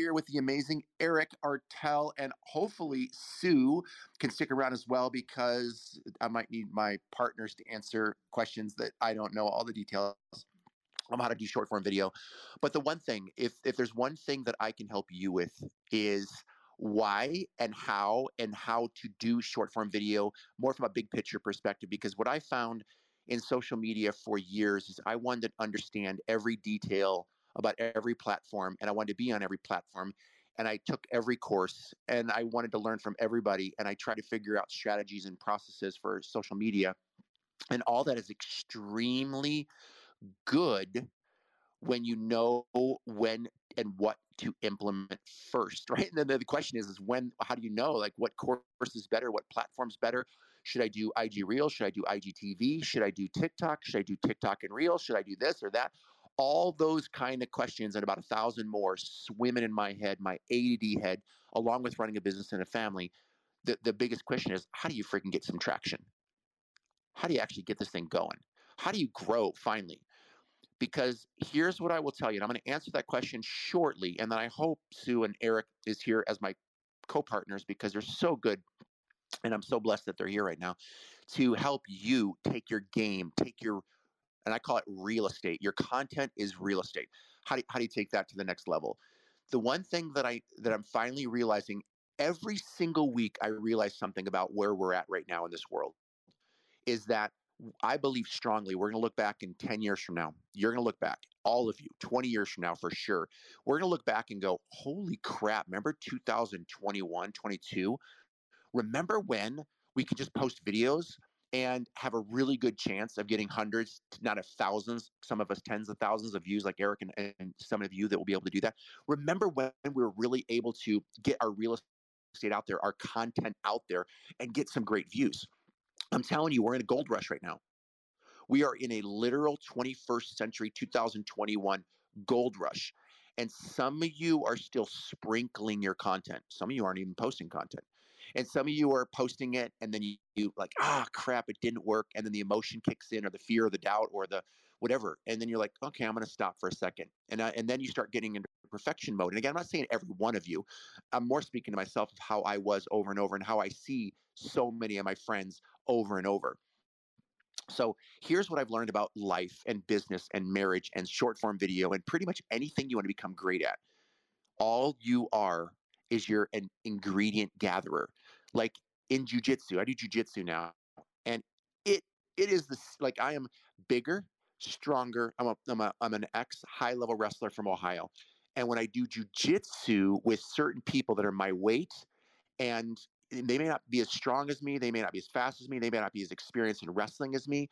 here with the amazing Eric Artel, and hopefully Sue can stick around as well because I might need my partners to answer questions that I don't know all the details on how to do short form video. But the one thing, if if there's one thing that I can help you with is why and how and how to do short form video more from a big picture perspective because what I found in social media for years is I wanted to understand every detail about every platform and I wanted to be on every platform and I took every course and I wanted to learn from everybody and I tried to figure out strategies and processes for social media and all that is extremely good when you know when and what to implement first, right? And then the question is, is when? How do you know? Like, what course is better? What platform's better? Should I do IG Reel? Should I do IGTV? Should I do TikTok? Should I do TikTok and Reel? Should I do this or that? All those kind of questions and about a thousand more swimming in my head, my ADD head, along with running a business and a family. The, the biggest question is, how do you freaking get some traction? How do you actually get this thing going? how do you grow finally? Because here's what I will tell you, and I'm going to answer that question shortly. And then I hope Sue and Eric is here as my co-partners because they're so good and I'm so blessed that they're here right now to help you take your game, take your, and I call it real estate. Your content is real estate. How do, how do you take that to the next level? The one thing that I that I'm finally realizing every single week, I realize something about where we're at right now in this world. Is that I believe strongly we're going to look back in 10 years from now. You're going to look back, all of you, 20 years from now for sure. We're going to look back and go, holy crap, remember 2021, 22? Remember when we could just post videos and have a really good chance of getting hundreds, not of thousands, some of us tens of thousands of views, like Eric and, and some of you that will be able to do that. Remember when we were really able to get our real estate out there, our content out there, and get some great views. I'm telling you, we're in a gold rush right now. We are in a literal 21st century, 2021 gold rush. And some of you are still sprinkling your content. Some of you aren't even posting content. And some of you are posting it and then you, you like, ah, crap, it didn't work. And then the emotion kicks in or the fear or the doubt or the whatever. And then you're like, okay, I'm going to stop for a second. And, I, and then you start getting into perfection mode. And again, I'm not saying every one of you. I'm more speaking to myself of how I was over and over and how I see so many of my friends over and over. So here's what I've learned about life and business and marriage and short form video and pretty much anything you want to become great at. All you are is you're an ingredient gatherer. Like in jujitsu, I do jujitsu now, and it it is this like I am bigger, stronger. I'm a, I'm a I'm an ex high level wrestler from Ohio, and when I do jujitsu with certain people that are my weight, and eh, they may not be as strong as me, they may not be as fast as me, they may not be as experienced in wrestling as me,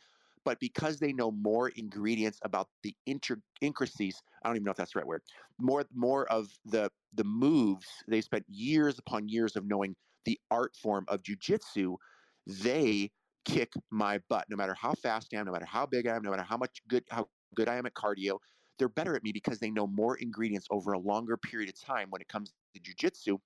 but because they know more ingredients about the intricacies, I don't even know if that's the right word, more more of the the moves, they spent years upon years of knowing the art form of jujitsu, they kick my butt. No matter how fast I am, no matter how big I am, no matter how much good how good I am at cardio, they're better at me because they know more ingredients over a longer period of time when it comes to jujitsu.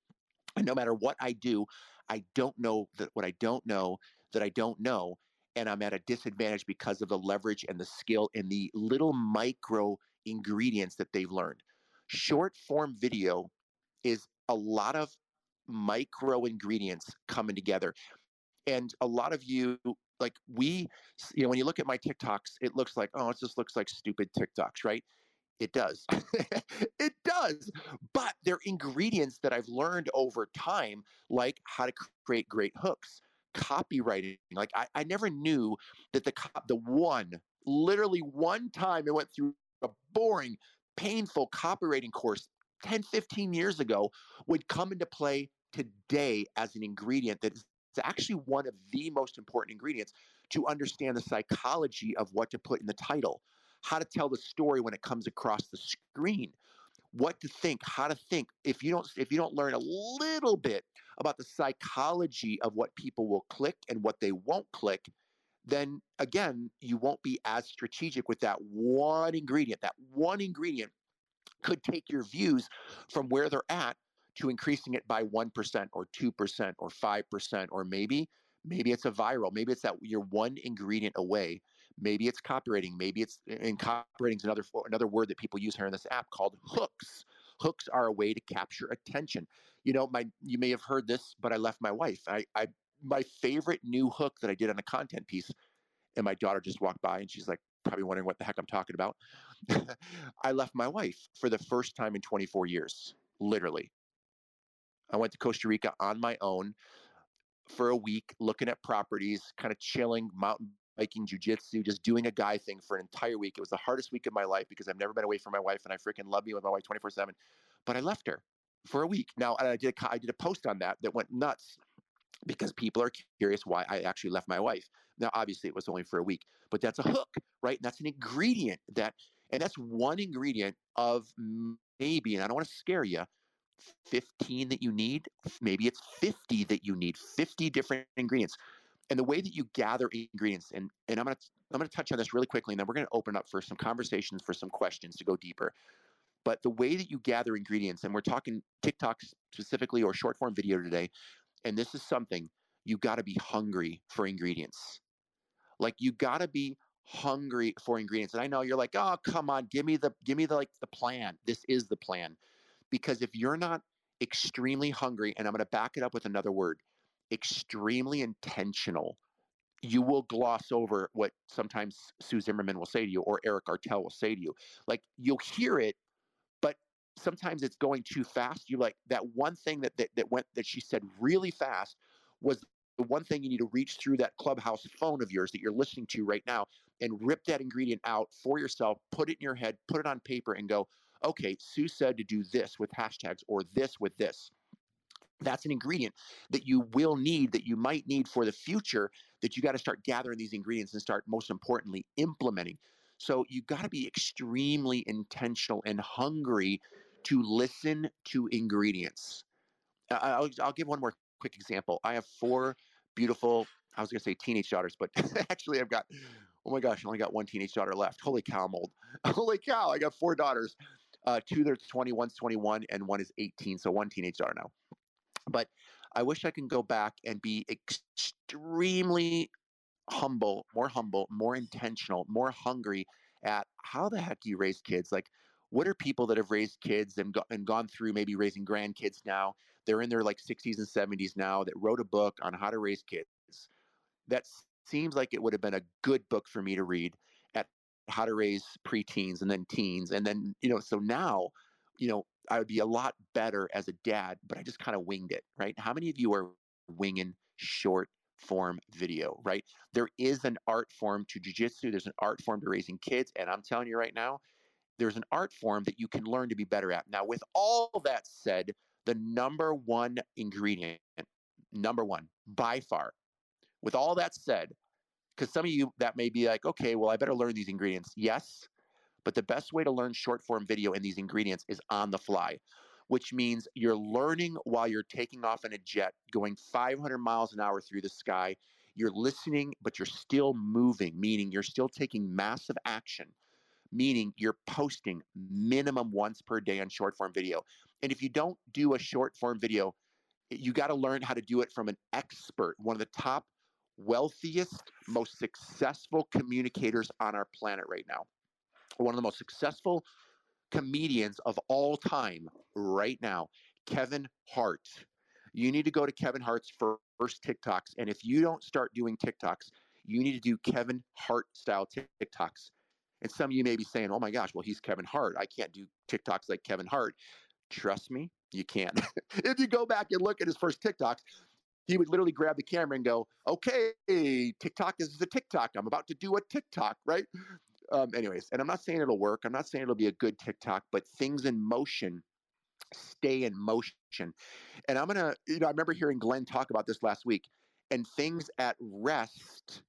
And no matter what I do, I don't know that what I don't know that I don't know. And I'm at a disadvantage because of the leverage and the skill and the little micro ingredients that they've learned. Short form video is a lot of micro ingredients coming together. And a lot of you, like we, you know, when you look at my TikToks, it looks like, oh, it just looks like stupid TikToks, right? It does. it does. But they're ingredients that I've learned over time, like how to create great hooks, copywriting. Like I, I never knew that the the one, literally one time I went through a boring, painful copywriting course 10, 15 years ago would come into play today as an ingredient that is actually one of the most important ingredients to understand the psychology of what to put in the title how to tell the story when it comes across the screen what to think how to think if you don't if you don't learn a little bit about the psychology of what people will click and what they won't click then again you won't be as strategic with that one ingredient. That one ingredient could take your views from where they're at to increasing it by 1% or 2% or 5% or maybe maybe it's a viral maybe it's that you're one ingredient away Maybe it's copywriting. Maybe it's uh, and copywriting is another another word that people use here in this app called hooks. Hooks are a way to capture attention. You know, my you may have heard this, but I left my wife. I, I my favorite new hook that I did on a content piece, and my daughter just walked by and she's like probably wondering what the heck I'm talking about. I left my wife for the first time in 24 years, literally. I went to Costa Rica on my own for a week, looking at properties, kind of chilling, mountain biking, jujitsu, just doing a guy thing for an entire week. It was the hardest week of my life because I've never been away from my wife and I freaking love me with my wife 24 7. But I left her for a week. Now, I did, a, I did a post on that that went nuts because people are curious why I actually left my wife. Now, obviously, it was only for a week, but that's a hook, right? And that's an ingredient that, and that's one ingredient of maybe, and I don't want to scare you, 15 that you need. Maybe it's 50 that you need, 50 different ingredients and the way that you gather ingredients and and i'm going to i'm going to touch on this really quickly and then we're going to open up for some conversations for some questions to go deeper but the way that you gather ingredients and we're talking tiktok specifically or short form video today and this is something you got to be hungry for ingredients like you got to be hungry for ingredients. And I know you're like, oh, come on, give me the give me the like the plan. This is the plan. Because if you're not extremely hungry, and I'm going to back it up with another word, extremely intentional, you will gloss over what sometimes Sue Zimmerman will say to you or Eric Artell will say to you. Like you'll hear it, but sometimes it's going too fast. You like that one thing that that, that went that she said really fast was the one thing you need to reach through that clubhouse phone of yours that you're listening to right now and rip that ingredient out for yourself, put it in your head, put it on paper, and go, okay, Sue said to do this with hashtags or this with this. That's an ingredient that you will need, that you might need for the future, that you got to start gathering these ingredients and start, most importantly, implementing. So you got to be extremely intentional and hungry to listen to ingredients. I'll, I'll give one more quick example. I have four beautiful, I was going to say teenage daughters, but actually I've got, oh my gosh, I only got one teenage daughter left. Holy cow, I'm. Holy cow, I got four daughters. Uh, two, 20, one's 21, and one is 18. So one teenage daughter now. But I wish I can go back and be extremely humble, more humble, more intentional, more hungry at how the heck do you raise kids? Like, what are people that have raised kids and, go- and gone through maybe raising grandkids now? They're in their like 60s and 70s now that wrote a book on how to raise kids. That seems like it would have been a good book for me to read at how to raise preteens and then teens. And then, you know, so now, you know, I would be a lot better as a dad, but I just kind of winged it, right? How many of you are winging short form video, right? There is an art form to jujitsu, there's an art form to raising kids. And I'm telling you right now, there's an art form that you can learn to be better at. Now, with all that said, the number one ingredient, number one by far, with all that said, because some of you that may be like, okay, well, I better learn these ingredients. Yes, but the best way to learn short form video and these ingredients is on the fly, which means you're learning while you're taking off in a jet, going 500 miles an hour through the sky. You're listening, but you're still moving, meaning you're still taking massive action meaning you're posting minimum once per day on short form video. And if you don't do a short form video, you got to learn how to do it from an expert, one of the top, wealthiest, most successful communicators on our planet right now. One of the most successful comedians of all time right now, Kevin Hart. You need to go to Kevin Hart's first TikToks. And if you don't start doing TikToks, you need to do Kevin Hart style TikToks and some of you may be saying, oh my gosh, well, he's Kevin Hart. I can't do TikToks like Kevin Hart. Trust me, you can. if you go back and look at his first TikToks, he would literally grab the camera and go, okay, TikTok this is the TikTok. I'm about to do a TikTok, right? Um, anyways, and I'm not saying it'll work. I'm not saying it'll be a good TikTok, but things in motion stay in motion. And I'm to, you know, I remember hearing Glenn talk about this last week and things at rest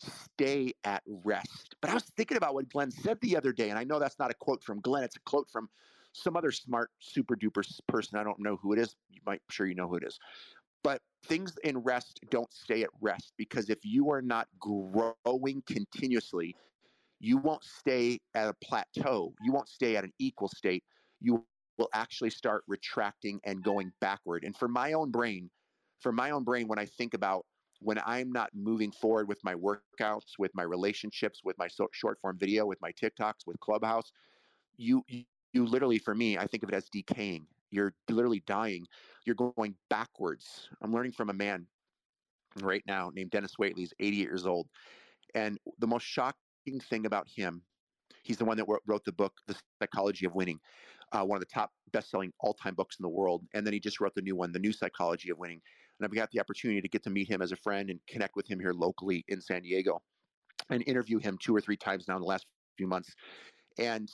stay at rest. But I was thinking about what Glenn said the other day, and I know that's not a quote from Glenn, it's a quote from some other smart, super duper person. I don't know who it is. You might, I'm sure you know who it is. But things in rest don't stay at rest because if you are not growing continuously, you won't stay at a plateau. You won't stay at an equal state. You will actually start retracting and going backward. And for my own brain, for my own brain, when I think about when I'm not moving forward with my workouts, with my relationships, with my so- short form video, with my TikToks, with Clubhouse, you, you you literally for me, I think of it as decaying. You're literally dying. You're going backwards. I'm learning from a man right now named Dennis Waitley. He's 88 years old, and the most shocking thing about him, he's the one that wrote the book, The Psychology of Winning. Uh, one of the top best-selling all-time books in the world, and then he just wrote the new one, The New Psychology of Winning and I've got the opportunity to get to meet him as a friend and connect with him here locally in San Diego, and interview him two or three times now in the last few months. And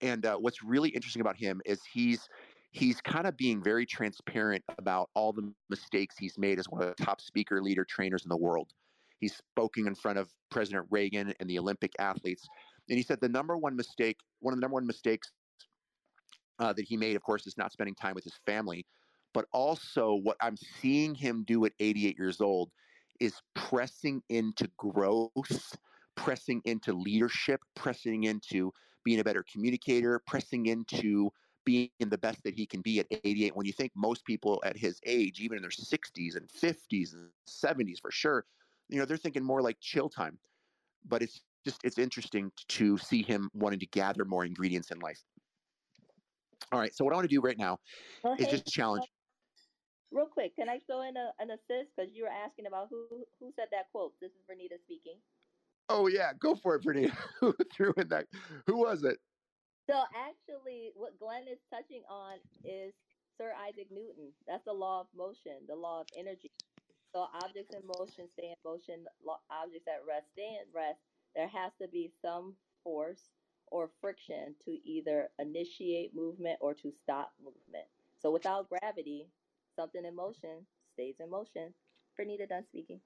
and uh, what's really interesting about him is he's he's kind of being very transparent about all the mistakes he's made as one of the top speaker leader trainers in the world. He's spoken in front of President Reagan and the Olympic athletes, and he said the number one mistake, one of the number one mistakes uh, that he made, of course, is not spending time with his family but also what I'm seeing him do at 88 years old is pressing into growth, pressing into leadership, pressing into being a better communicator, pressing into being the best that he can be at 88. When you think most people at his age, even in their 60s and 50s and 70s for sure, you know, they're thinking more like chill time. But it's just it's interesting to see him wanting to gather more ingredients in life. All right, so what I want to do right now Well, is hey, just challenge. real quick, can I throw in a, an assist because you were asking about who who said that quote? This is Vernita speaking. Oh yeah, go for it, Brittany. Who threw in that? Who was it? So actually, what Glenn is touching on is Sir Isaac Newton. That's the law of motion, the law of energy. So objects in motion stay in motion. Objects at rest stay in rest. There has to be some force or friction to either initiate movement or to stop movement. So without gravity, something in motion stays in motion. Bernita done speaking.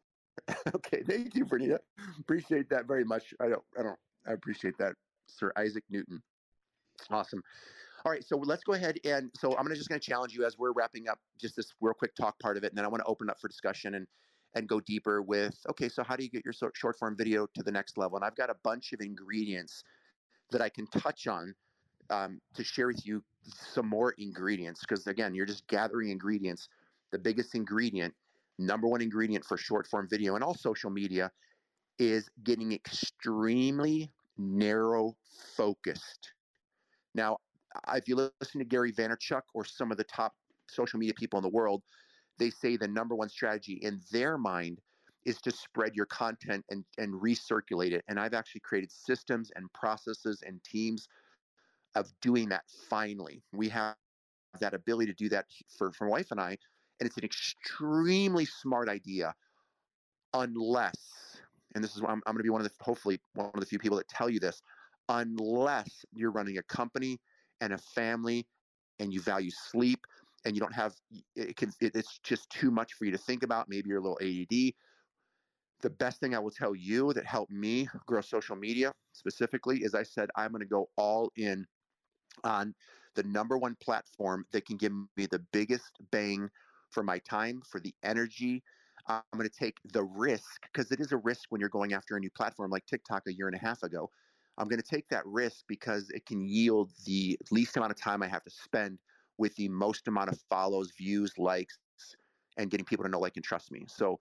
okay, thank you, Bernita. Appreciate that very much. I don't, I don't, I appreciate that, Sir Isaac Newton. Awesome. All right, so let's go ahead and so I'm gonna just gonna challenge you as we're wrapping up just this real quick talk part of it, and then I want to open up for discussion and and go deeper with okay, so how do you get your short form video to the next level? And I've got a bunch of ingredients that I can touch on um, to share with you some more ingredients because again, you're just gathering ingredients. The biggest ingredient, number one ingredient for short form video and all social media is getting extremely narrow focused. Now, if you listen to Gary Vaynerchuk or some of the top social media people in the world, they say the number one strategy in their mind is to spread your content and, and recirculate it. And I've actually created systems and processes and teams of doing that finally. We have that ability to do that for, for my wife and I. And it's an extremely smart idea, unless, and this is I'm, I'm going to be one of the, hopefully, one of the few people that tell you this, unless you're running a company and a family and you value sleep and you don't have, it can, it, it's just too much for you to think about. Maybe you're a little ADD. The best thing I will tell you that helped me grow social media specifically is I said, I'm going to go all in on the number one platform that can give me the biggest bang for my time, for the energy. I'm going to take the risk because it is a risk when you're going after a new platform like TikTok a year and a half ago. I'm going to take that risk because it can yield the least amount of time I have to spend with the most amount of follows, views, likes, and getting people to know, like, and trust me. So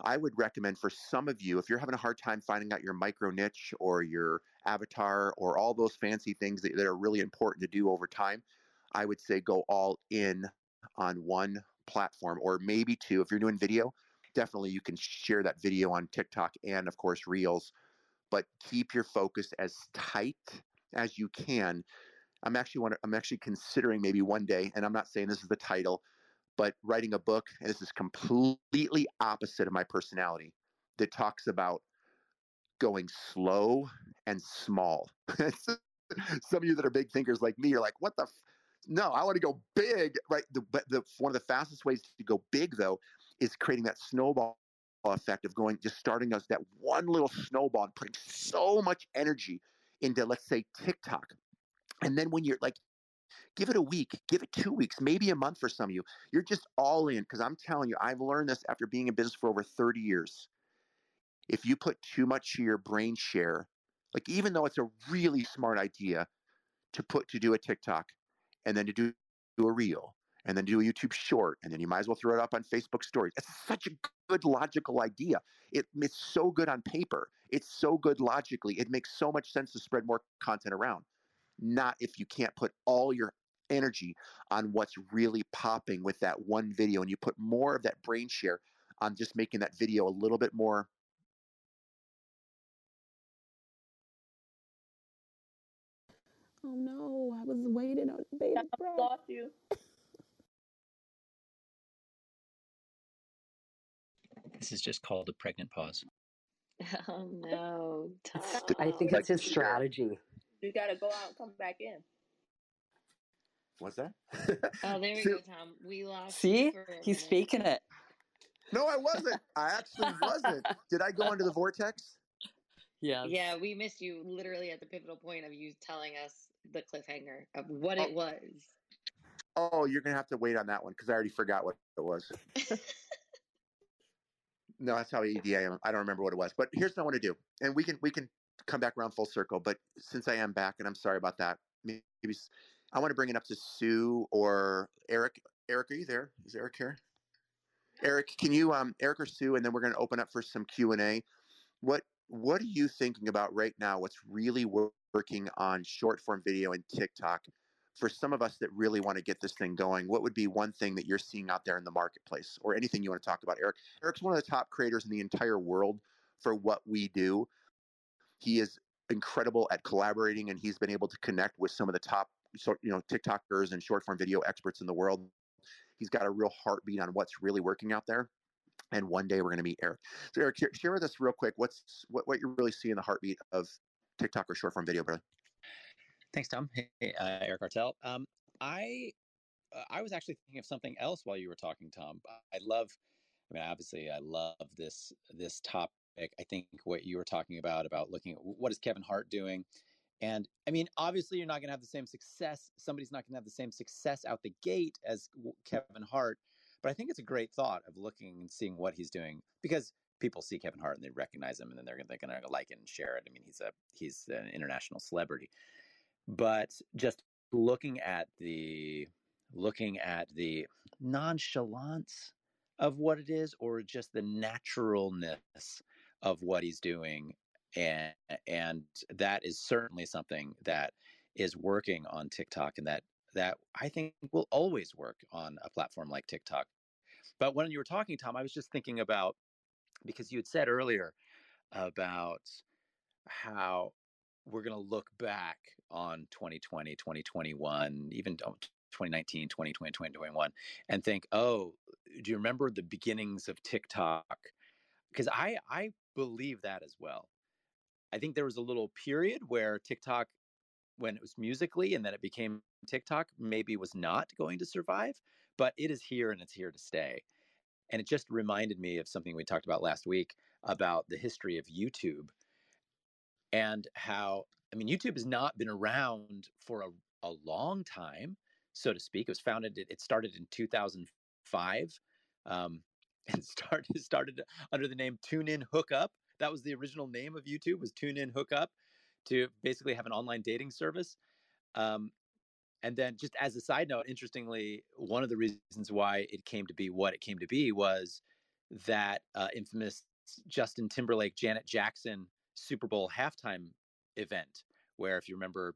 I would recommend for some of you, if you're having a hard time finding out your micro niche or your avatar or all those fancy things that, that are really important to do over time, I would say go all in on one platform or maybe two. If you're doing video, definitely you can share that video on TikTok and, of course, Reels. But keep your focus as tight as you can. I'm actually want I'm actually considering maybe one day, and I'm not saying this is the title, but writing a book, and this is completely opposite of my personality, that talks about going slow and small. Some of you that are big thinkers like me you're like, what the? F-? No, I want to go big, right? The, but the one of the fastest ways to go big, though, is creating that snowball effect of going, just starting us that one little snowball and putting so much energy into, let's say, TikTok. And then when you're like, give it a week, give it two weeks, maybe a month for some of you. You're just all in because I'm telling you, I've learned this after being in business for over 30 years. If you put too much to your brain share, like even though it's a really smart idea to put to do a TikTok and then to do, do a reel and then do a YouTube short and then you might as well throw it up on Facebook stories. It's such a good logical idea. It, it's so good on paper. It's so good logically. It makes so much sense to spread more content around. Not if you can't put all your energy on what's really popping with that one video and you put more of that brain share on just making that video a little bit more Oh no, I was waiting on bated I lost you. This is just called a pregnant pause. Oh no, Tom. I think Like it's his strategy. You gotta go out and come back in. what's that? Oh, there we See- go, Tom. We lost. See, you for a he's minute. faking it. No, I wasn't. I actually wasn't. Did I go into the vortex? Yeah. Yeah, we missed you literally at the pivotal point of you telling us the cliffhanger of what Oh. it was. Oh, you're gonna have to wait on that one because I already forgot what it was. No, that's how EDA. I don't remember what it was. But here's what I want to do, and we can we can come back around full circle. But since I am back, and I'm sorry about that, maybe I want to bring it up to Sue or Eric. Eric, are you there? Is Eric here? Eric, can you um Eric or Sue, and then we're going to open up for some Q and A. What what are you thinking about right now? What's really working on short form video and TikTok for some of us that really want to get this thing going? What would be one thing that you're seeing out there in the marketplace or anything you want to talk about, Eric? Eric's one of the top creators in the entire world for what we do. He is incredible at collaborating and he's been able to connect with some of the top you know TikTokers and short form video experts in the world. He's got a real heartbeat on what's really working out there and one day we're going to meet Eric. So Eric, share with us real quick what's what what you really see in the heartbeat of TikTok or short form video, brother. Thanks, Tom. Hey, uh, Eric Artel. Um, I uh, I was actually thinking of something else while you were talking, Tom. I love. I mean, obviously, I love this this topic. I think what you were talking about about looking at what is Kevin Hart doing, and I mean, obviously, you're not going to have the same success. Somebody's not going to have the same success out the gate as Kevin Hart but I think it's a great thought of looking and seeing what he's doing because people see Kevin Hart and they recognize him, and then they're they're going to like it and share it. I mean, he's a he's an international celebrity, but just looking at the looking at the nonchalance of what it is, or just the naturalness of what he's doing, and and that is certainly something that is working on TikTok, and that that I think will always work on a platform like TikTok. But when you were talking, Tom, I was just thinking about because you had said earlier about how we're going to look back on 2020, 2021, even 2019, 2020, 2021, and think, oh, do you remember the beginnings of TikTok? Because I, I believe that as well. I think there was a little period where TikTok, when it was Musical.ly and then it became TikTok, maybe was not going to survive but it is here and it's here to stay. And it just reminded me of something we talked about last week about the history of YouTube and how, I mean, YouTube has not been around for a, a long time, so to speak. It was founded, it started in 2005 um, and started, started under the name TuneIn Hookup. That was the original name of YouTube was TuneIn Hookup to basically have an online dating service. Um, and then, just as a side note, interestingly, one of the reasons why it came to be what it came to be was that uh, infamous Justin Timberlake, Janet Jackson Super Bowl halftime event, where, if you remember,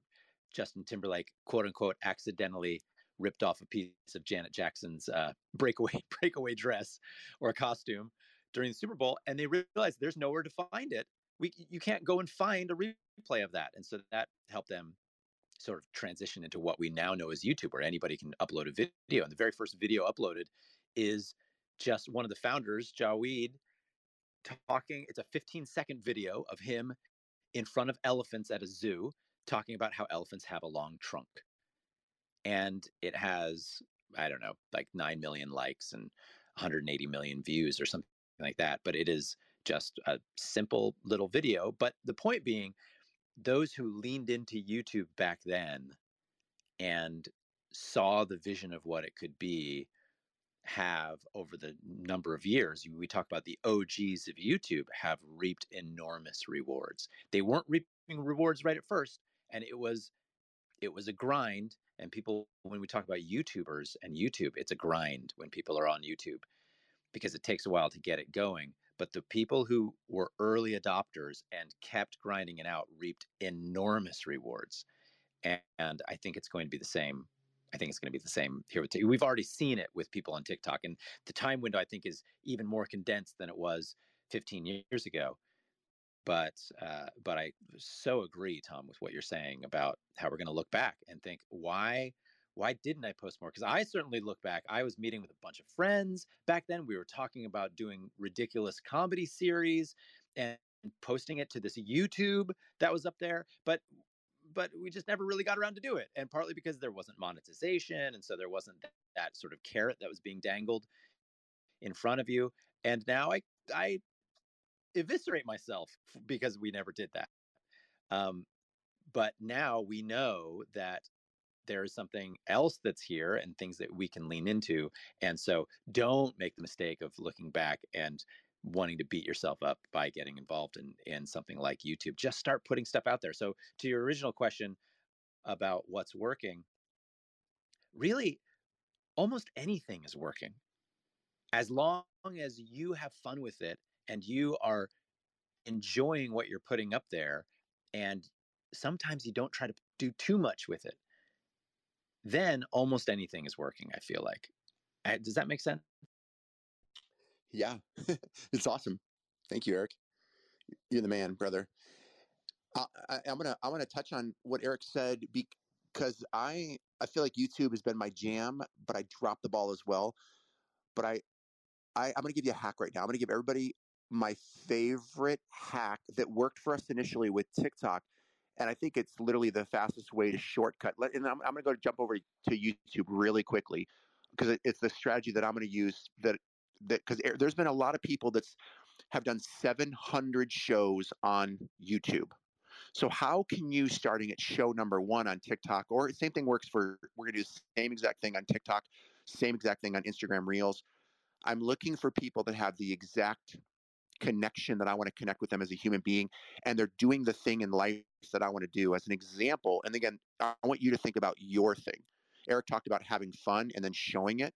Justin Timberlake, quote unquote, accidentally ripped off a piece of Janet Jackson's uh, breakaway breakaway dress or costume during the Super Bowl, and they realized there's nowhere to find it. We you can't go and find a replay of that, and so that helped them sort of transition into what we now know as YouTube, where anybody can upload a video. And the very first video uploaded is just one of the founders, Jawed, talking. It's a 15 second video of him in front of elephants at a zoo talking about how elephants have a long trunk. And it has, I don't know, like 9 million likes and 180 million views or something like that. But it is just a simple little video. But the point being, those who leaned into YouTube back then and saw the vision of what it could be have over the number of years we talk about the OGs of YouTube have reaped enormous rewards. They weren't reaping rewards right at first and it was it was a grind and people when we talk about YouTubers and YouTube it's a grind when people are on YouTube because it takes a while to get it going but the people who were early adopters and kept grinding it out reaped enormous rewards. And I think it's going to be the same. I think it's going to be the same here with We've already seen it with people on TikTok, and the time window I think is even more condensed than it was 15 years ago. But uh, but I so agree, Tom, with what you're saying about how we're going to look back and think why why didn't I post more? Because I certainly look back, I was meeting with a bunch of friends. Back then, we were talking about doing ridiculous comedy series and posting it to this YouTube that was up there. But but we just never really got around to do it. And partly because there wasn't monetization. And so there wasn't that, that sort of carrot that was being dangled in front of you. And now I I eviscerate myself because we never did that. Um, but now we know that there is something else that's here and things that we can lean into. And so don't make the mistake of looking back and wanting to beat yourself up by getting involved in, in something like YouTube. Just start putting stuff out there. So, to your original question about what's working, really, almost anything is working. As long as you have fun with it and you are enjoying what you're putting up there and sometimes you don't try to do too much with it then almost anything is working i feel like does that make sense Yeah, it's awesome. Thank you, Eric. You're the man, brother. I, I'm gonna I'm gonna touch on what Eric said because I I feel like YouTube has been my jam, but I dropped the ball as well. But I, I I'm gonna give you a hack right now. I'm gonna give everybody my favorite hack that worked for us initially with TikTok, and I think it's literally the fastest way to shortcut. Let, and I'm, I'm gonna go jump over to YouTube really quickly because it's the strategy that I'm gonna use that that because there's been a lot of people that's have done 700 shows on YouTube. So how can you starting at show number one on TikTok or same thing works for we're gonna do the same exact thing on TikTok, same exact thing on Instagram Reels. I'm looking for people that have the exact connection that I want to connect with them as a human being and they're doing the thing in life that I want to do as an example. And again, I want you to think about your thing. Eric talked about having fun and then showing it.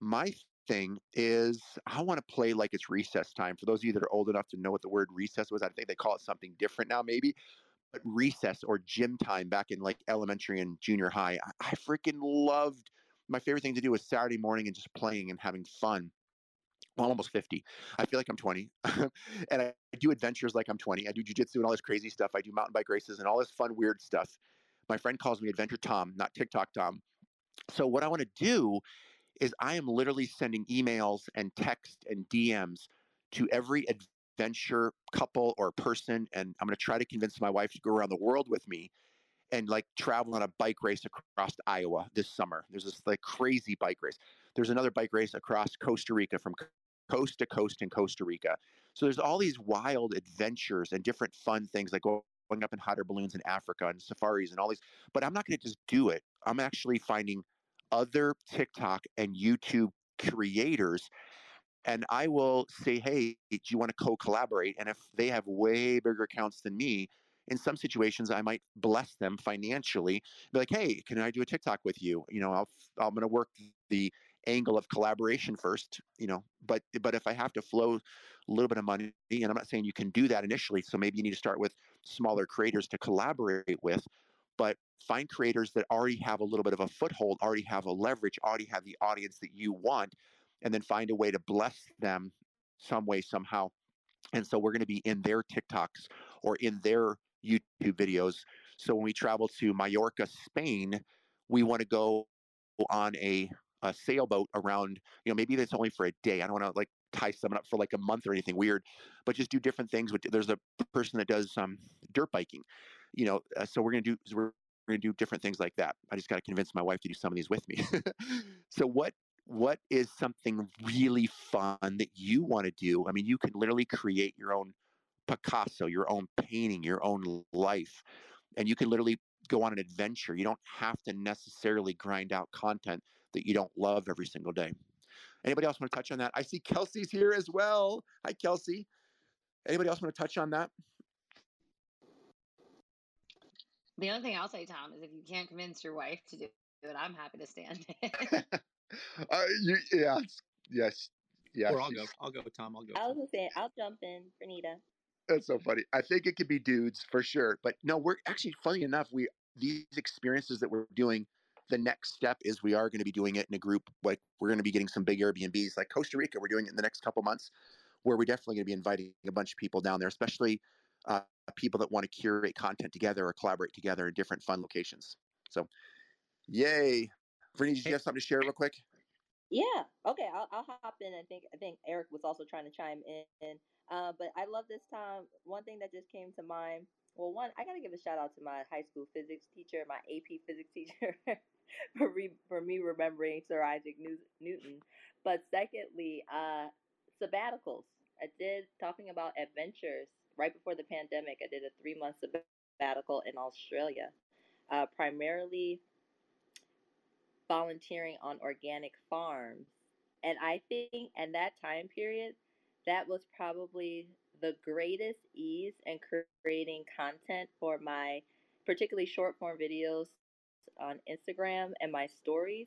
My thing is I want to play like it's recess time. For those of you that are old enough to know what the word recess was, I think they call it something different now, maybe. But recess or gym time back in like elementary and junior high, I, I freaking loved. My favorite thing to do was Saturday morning and just playing and having fun. Well, I'm almost 50. I feel like I'm 20. and I do adventures like I'm 20. I do jujitsu and all this crazy stuff. I do mountain bike races and all this fun, weird stuff. My friend calls me Adventure Tom, not TikTok Tom. So, what I want to do is I am literally sending emails and text and DMs to every adventure couple or person. And I'm going to try to convince my wife to go around the world with me and like travel on a bike race across Iowa this summer. There's this like crazy bike race. There's another bike race across Costa Rica from coast to coast in Costa Rica. So there's all these wild adventures and different fun things like going up in hot air balloons in Africa and safaris and all these. But I'm not going to just do it. I'm actually finding other TikTok and YouTube creators and I will say, hey, do you want to co collaborate? And if they have way bigger accounts than me, in some situations, I might bless them financially. Be like, hey, can I do a TikTok with you? You know, I'll, I'm going to work the angle of collaboration first, you know, but, but if I have to flow a little bit of money, and I'm not saying you can do that initially, so maybe you need to start with smaller creators to collaborate with, but find creators that already have a little bit of a foothold, already have a leverage, already have the audience that you want, and then find a way to bless them some way, somehow. And so we're going to be in their TikToks or in their YouTube videos. So when we travel to Mallorca, Spain, we want to go on a, a sailboat around, you know, maybe that's only for a day. I don't want to like tie someone up for like a month or anything weird, but just do different things. There's a person that does um, dirt biking, you know, uh, so we're going to do, we're going to do different things like that. I just got to convince my wife to do some of these with me. so what what is something really fun that you want to do? I mean, you can literally create your own Picasso, your own painting, your own life, and you can literally go on an adventure. You don't have to necessarily grind out content that you don't love every single day. Anybody else want to touch on that? I see Kelsey's here as well. Hi, Kelsey. Anybody else want to touch on that? The only thing I'll say, Tom, is if you can't convince your wife to do it, I'm happy to stand uh, you, yeah, yes, yes. Or I'll go. I'll go, Tom. I'll go. I was gonna say I'll jump in, Bernita. That's so funny. I think it could be dudes for sure, but no, we're actually funny enough. We these experiences that we're doing. The next step is we are going to be doing it in a group. Like we're going to be getting some big Airbnbs, like Costa Rica. We're doing it in the next couple months, where we're definitely going to be inviting a bunch of people down there, especially uh, people that want to curate content together or collaborate together in different fun locations. So, yay! Brittany, did you have something to share real quick? Yeah. Okay. I'll, I'll hop in. I think I think Eric was also trying to chime in. Uh, but I love this time. One thing that just came to mind. Well, one, I gotta give a shout out to my high school physics teacher, my AP physics teacher, for re, for me remembering Sir Isaac Newton. But secondly, uh, sabbaticals. I did talking about adventures right before the pandemic. I did a three month sabbatical in Australia, uh, primarily volunteering on organic farms. And I think in that time period, that was probably the greatest ease in creating content for my particularly short form videos on Instagram and my stories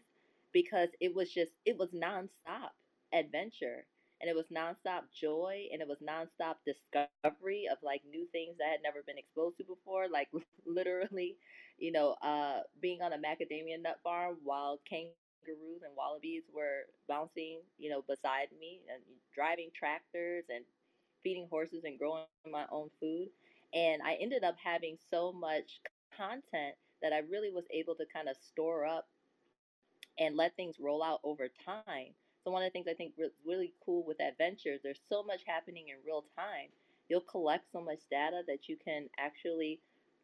because it was just it was nonstop adventure. And it was nonstop joy and it was nonstop discovery of like new things that I had never been exposed to before like literally you know uh being on a macadamia nut farm while kangaroos and wallabies were bouncing you know beside me and driving tractors and feeding horses and growing my own food. And I ended up having so much content that I really was able to kind of store up and let things roll out over time so one of the things I think is really cool with adventures, there's so much happening in real time. You'll collect so much data that you can actually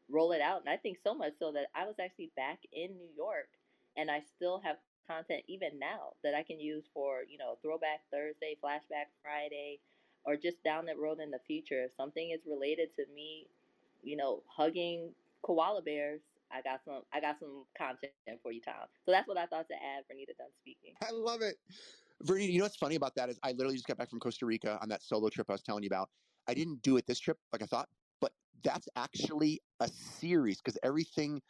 roll it out. And I think so much so that I was actually back in New York and I still have content even now that I can use for, you know, throwback Thursday, flashback Friday, or just down the road in the future. If something is related to me, you know, hugging koala bears, I got some I got some content for you, Tom. So that's what I thought to add, Vernita done speaking. I love it. Vernie, you know what's funny about that is I literally just got back from Costa Rica on that solo trip I was telling you about. I didn't do it this trip like I thought, but that's actually a series because everything.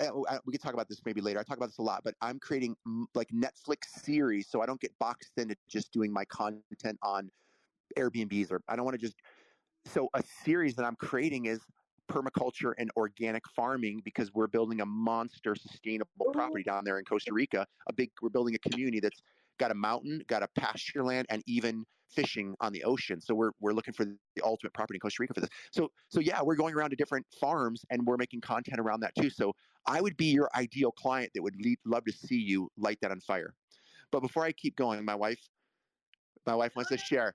Uh, we could talk about this maybe later. I talk about this a lot, but I'm creating like Netflix series, so I don't get boxed into just doing my content on Airbnbs or I don't want to just. So a series that I'm creating is permaculture and organic farming because we're building a monster sustainable property down there in Costa Rica. A big, we're building a community that's got a mountain, got a pasture land, and even fishing on the ocean. So we're we're looking for the ultimate property in Costa Rica for this. So so yeah, we're going around to different farms and we're making content around that too. So I would be your ideal client that would lead, love to see you light that on fire. But before I keep going, my wife my wife wants to share.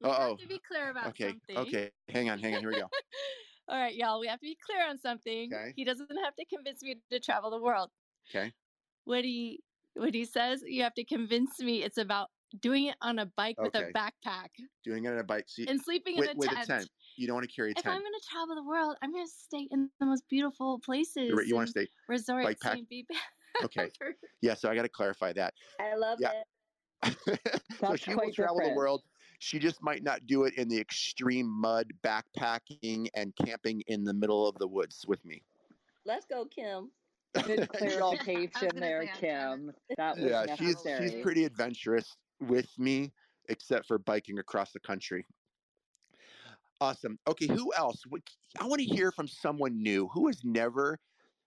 No, oh. We have to be clear about okay, something. Okay, hang on, hang on. Here we go. All right, y'all. We have to be clear on something. Okay. He doesn't have to convince me to travel the world. Okay. What he what he says, you have to convince me it's about doing it on a bike with a backpack Doing it on a bike. See, and sleeping with, in a with tent. a tent. You don't want to carry a If tent. I'm going to travel the world, I'm going to stay in the most beautiful places. You're right, you want to stay. resorts bike pack? Okay. Yeah, so I got to clarify that. I love Yeah. it. so she will quite travel the world. She just might not do it in the extreme mud, backpacking, and camping in the middle of the woods with me. Let's go, Kim. Good clarification there, say, Kim. That was yeah, she's necessary. she's pretty adventurous with me, except for biking across the country. Awesome. Okay, who else? I want to hear from someone new who has never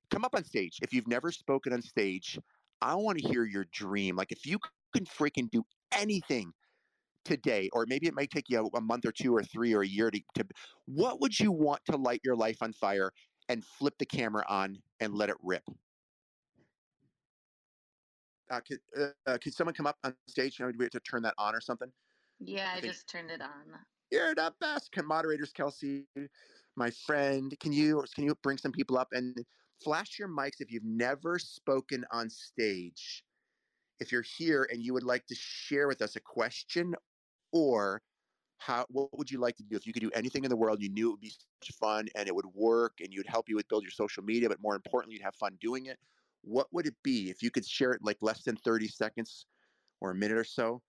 come up on stage. If you've never spoken on stage, I want to hear your dream. Like if you can freaking do anything today, or maybe it might take you a, a month or two or three or a year to, to, what would you want to light your life on fire and flip the camera on and let it rip? Uh, could, uh, uh, could someone come up on stage? You know, do we have to turn that on or something? Yeah, I, think- just turned it on. You're the best. Can moderators, Kelsey, my friend, can you can you bring some people up and flash your mics if you've never spoken on stage? If you're here and you would like to share with us a question or how what would you like to do if you could do anything in the world you knew it would be such fun and it would work and you'd help you with build your social media but more importantly you'd have fun doing it what would it be if you could share it like less than 30 seconds or a minute or so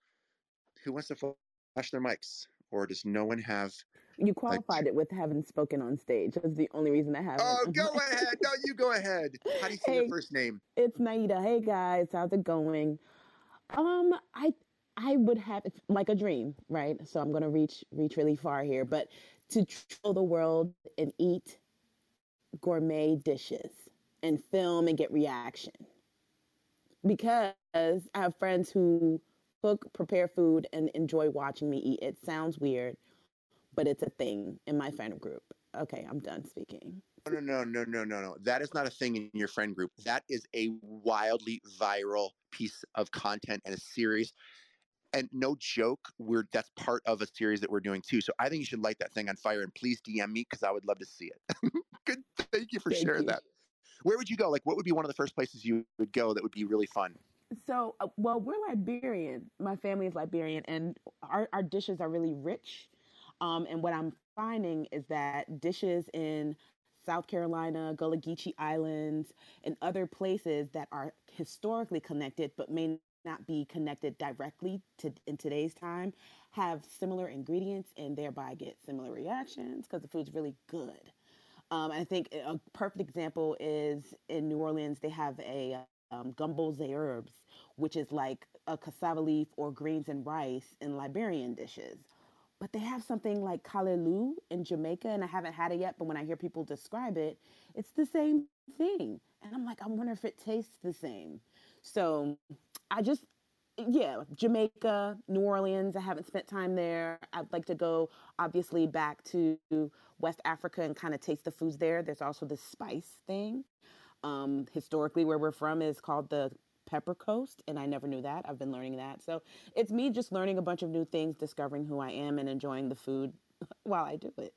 who wants to flash their mics or does no one have You qualified it with having spoken on stage. That's the only reason I haven't. oh go ahead no you go ahead how do you say your first name It's Naida. Hey guys, how's it going? Um, I I would have it's like a dream, right? So I'm gonna reach reach really far here, but to travel the world and eat gourmet dishes and film and get reaction. Because I have friends who cook, prepare food, and enjoy watching me eat. It sounds weird, but it's a thing in my fan group. Okay, I'm done speaking. No, no, no, no, no, no. That is not a thing in your friend group. That is a wildly viral piece of content and a series. And no joke, we're that's part of a series that we're doing too. So I think you should light that thing on fire and please DM me because I would love to see it. Good, thank you for Thank sharing you. that. Where would you go? Like, what would be one of the first places you would go that would be really fun? So, uh, well, we're Liberian. My family is Liberian, and our, our dishes are really rich. Um, and what I'm finding is that dishes in South Carolina, Gullah Geechee Islands, and other places that are historically connected but may not be connected directly to in today's time have similar ingredients and thereby get similar reactions because the food's really good. Um, I think a perfect example is in New Orleans, they have a um, gumbo herbs, which is like a cassava leaf or greens and rice in Liberian dishes. But they have something like callaloo in Jamaica, and I haven't had it yet. But when I hear people describe it, it's the same thing. And I'm like, I wonder if it tastes the same. So I just, yeah, Jamaica, New Orleans. I haven't spent time there. I'd like to go, obviously, back to West Africa and kind of taste the foods there. There's also the spice thing. Um, historically, where we're from is called the Pepper Coast, and I never knew that. I've been learning that. So it's me just learning a bunch of new things, discovering who I am, and enjoying the food while I do it.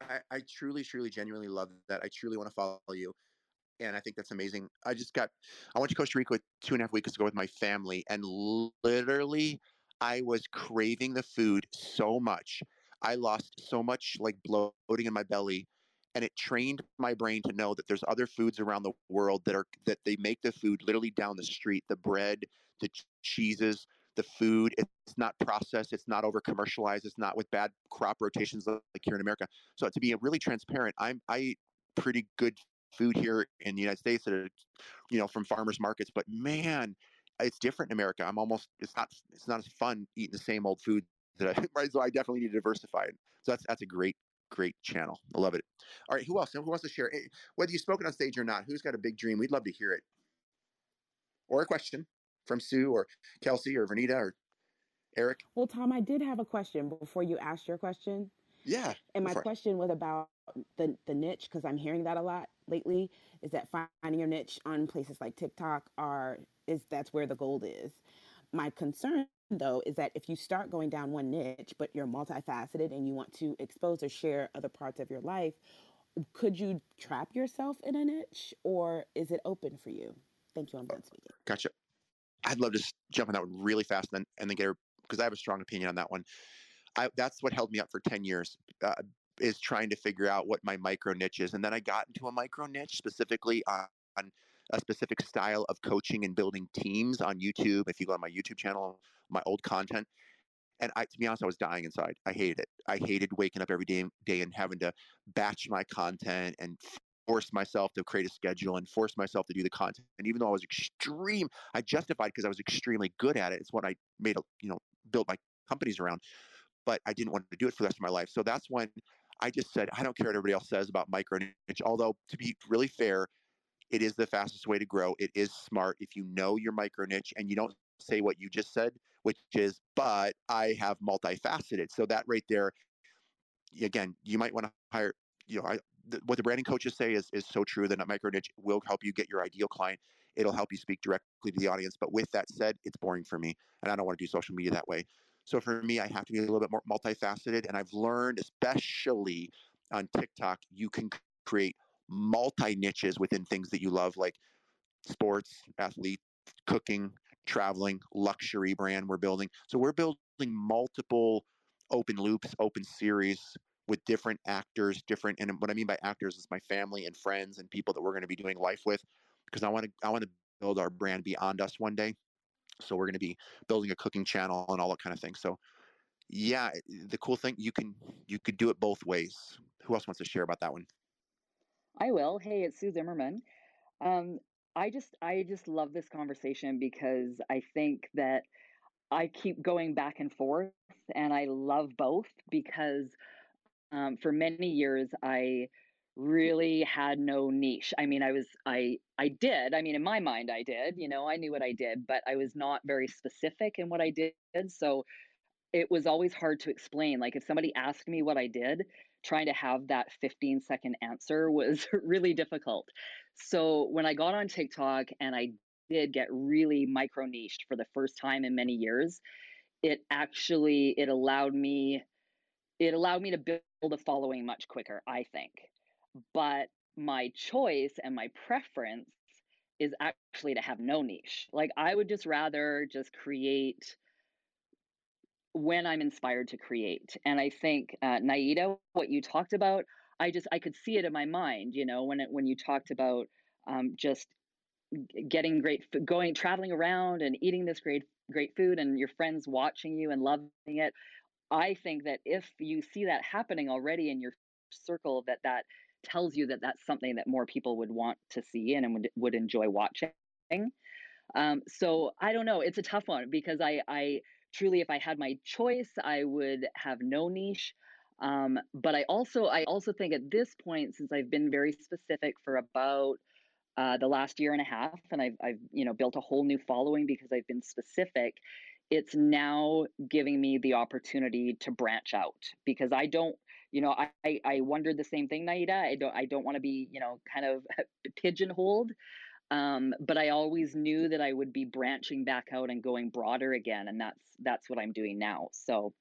I, I truly, truly, genuinely love that. I truly want to follow you. And I think that's amazing. I just got, I went to Costa Rica two and a half weeks ago with my family, and literally, I was craving the food so much. I lost so much like bloating in my belly and it trained my brain to know that there's other foods around the world that are that they make the food literally down the street the bread the ch- cheeses the food it's not processed it's not over commercialized it's not with bad crop rotations like here in america so to be really transparent i'm i eat pretty good food here in the united states that are you know from farmers markets but man it's different in america i'm almost it's not it's not as fun eating the same old food that I, right so i definitely need to diversify it so that's that's a great great channel. I love it. All right, who else? Who wants to share? Eh, whether you've spoken on stage or not, who's got a big dream? We'd love to hear it. Or a question from Sue or Kelsey or Vernita or Eric. Well, Tom, I did have a question before you asked your question. Yeah. And my question was about the the niche because I'm hearing that a lot lately. Is that finding your niche on places like TikTok are is that's where the gold is. My concern though is that if you start going down one niche but you're multifaceted and you want to expose or share other parts of your life could you trap yourself in a niche or is it open for you thank you i'm uh, done speaking gotcha i'd love to jump on that one really fast and then and then get her because i have a strong opinion on that one I, that's what held me up for 10 years uh, is trying to figure out what my micro niche is and then i got into a micro niche specifically on, on a specific style of coaching and building teams on youtube if you go on my youtube channel my old content. And I, to be honest, I was dying inside. I hated it. I hated waking up every day, day and having to batch my content and force myself to create a schedule and force myself to do the content. And even though I was extreme, I justified because I was extremely good at it. It's what I made a, you know, built my companies around. But I didn't want to do it for the rest of my life. So that's when I just said, I don't care what everybody else says about micro niche. Although to be really fair, it is the fastest way to grow. It is smart if you know your micro niche and you don't say what you just said, which is, but I have multifaceted. So that right there, again, you might want to hire, you know, I, the, what the branding coaches say is, is so true that a micro niche will help you get your ideal client. It'll help you speak directly to the audience. But with that said, it's boring for me and I don't want to do social media that way. So for me, I have to be a little bit more multifaceted. And I've learned, especially on TikTok, you can create multi niches within things that you love, like sports, athlete, cooking, traveling luxury brand we're building. So we're building multiple open loops, open series with different actors, different and what I mean by actors is my family and friends and people that we're going to be doing life with because I want to I want to build our brand beyond us one day. So we're going to be building a cooking channel and all that kind of thing. So yeah, the cool thing you can you could do it both ways. Who else wants to share about that one? I will. Hey, it's Sue Zimmerman. Um, I just I just love this conversation because I think that I keep going back and forth and I love both because um, for many years I really had no niche. I mean, I was I I did. I mean, in my mind I did, you know, I knew what I did, but I was not very specific in what I did. So it was always hard to explain. Like if somebody asked me what I did, trying to have that 15 second answer was really difficult. So when I got on TikTok and I did get really micro niched for the first time in many years, it actually it allowed me it allowed me to build a following much quicker, I think. But my choice and my preference is actually to have no niche. Like I would just rather just create when I'm inspired to create. And I think uh, Naida, what you talked about, I just I could see it in my mind. You know, when it when you talked about um, just getting great going traveling around and eating this great great food and your friends watching you and loving it i think that if you see that happening already in your circle that that tells you that that's something that more people would want to see and would, would enjoy watching. Um, so I don't know. It's a tough one because I, I truly, if I had my choice, I would have no niche. Um, but I also, I also think at this point, since I've been very specific for about uh, the last year and a half, and I've, I've, you know, built a whole new following because I've been specific. It's now giving me the opportunity to branch out because I don't, you know, I, I wondered the same thing, Naida. I don't, I don't want to be, you know, kind of pigeonholed. Um, but I always knew that I would be branching back out and going broader again, and that's that's what I'm doing now. So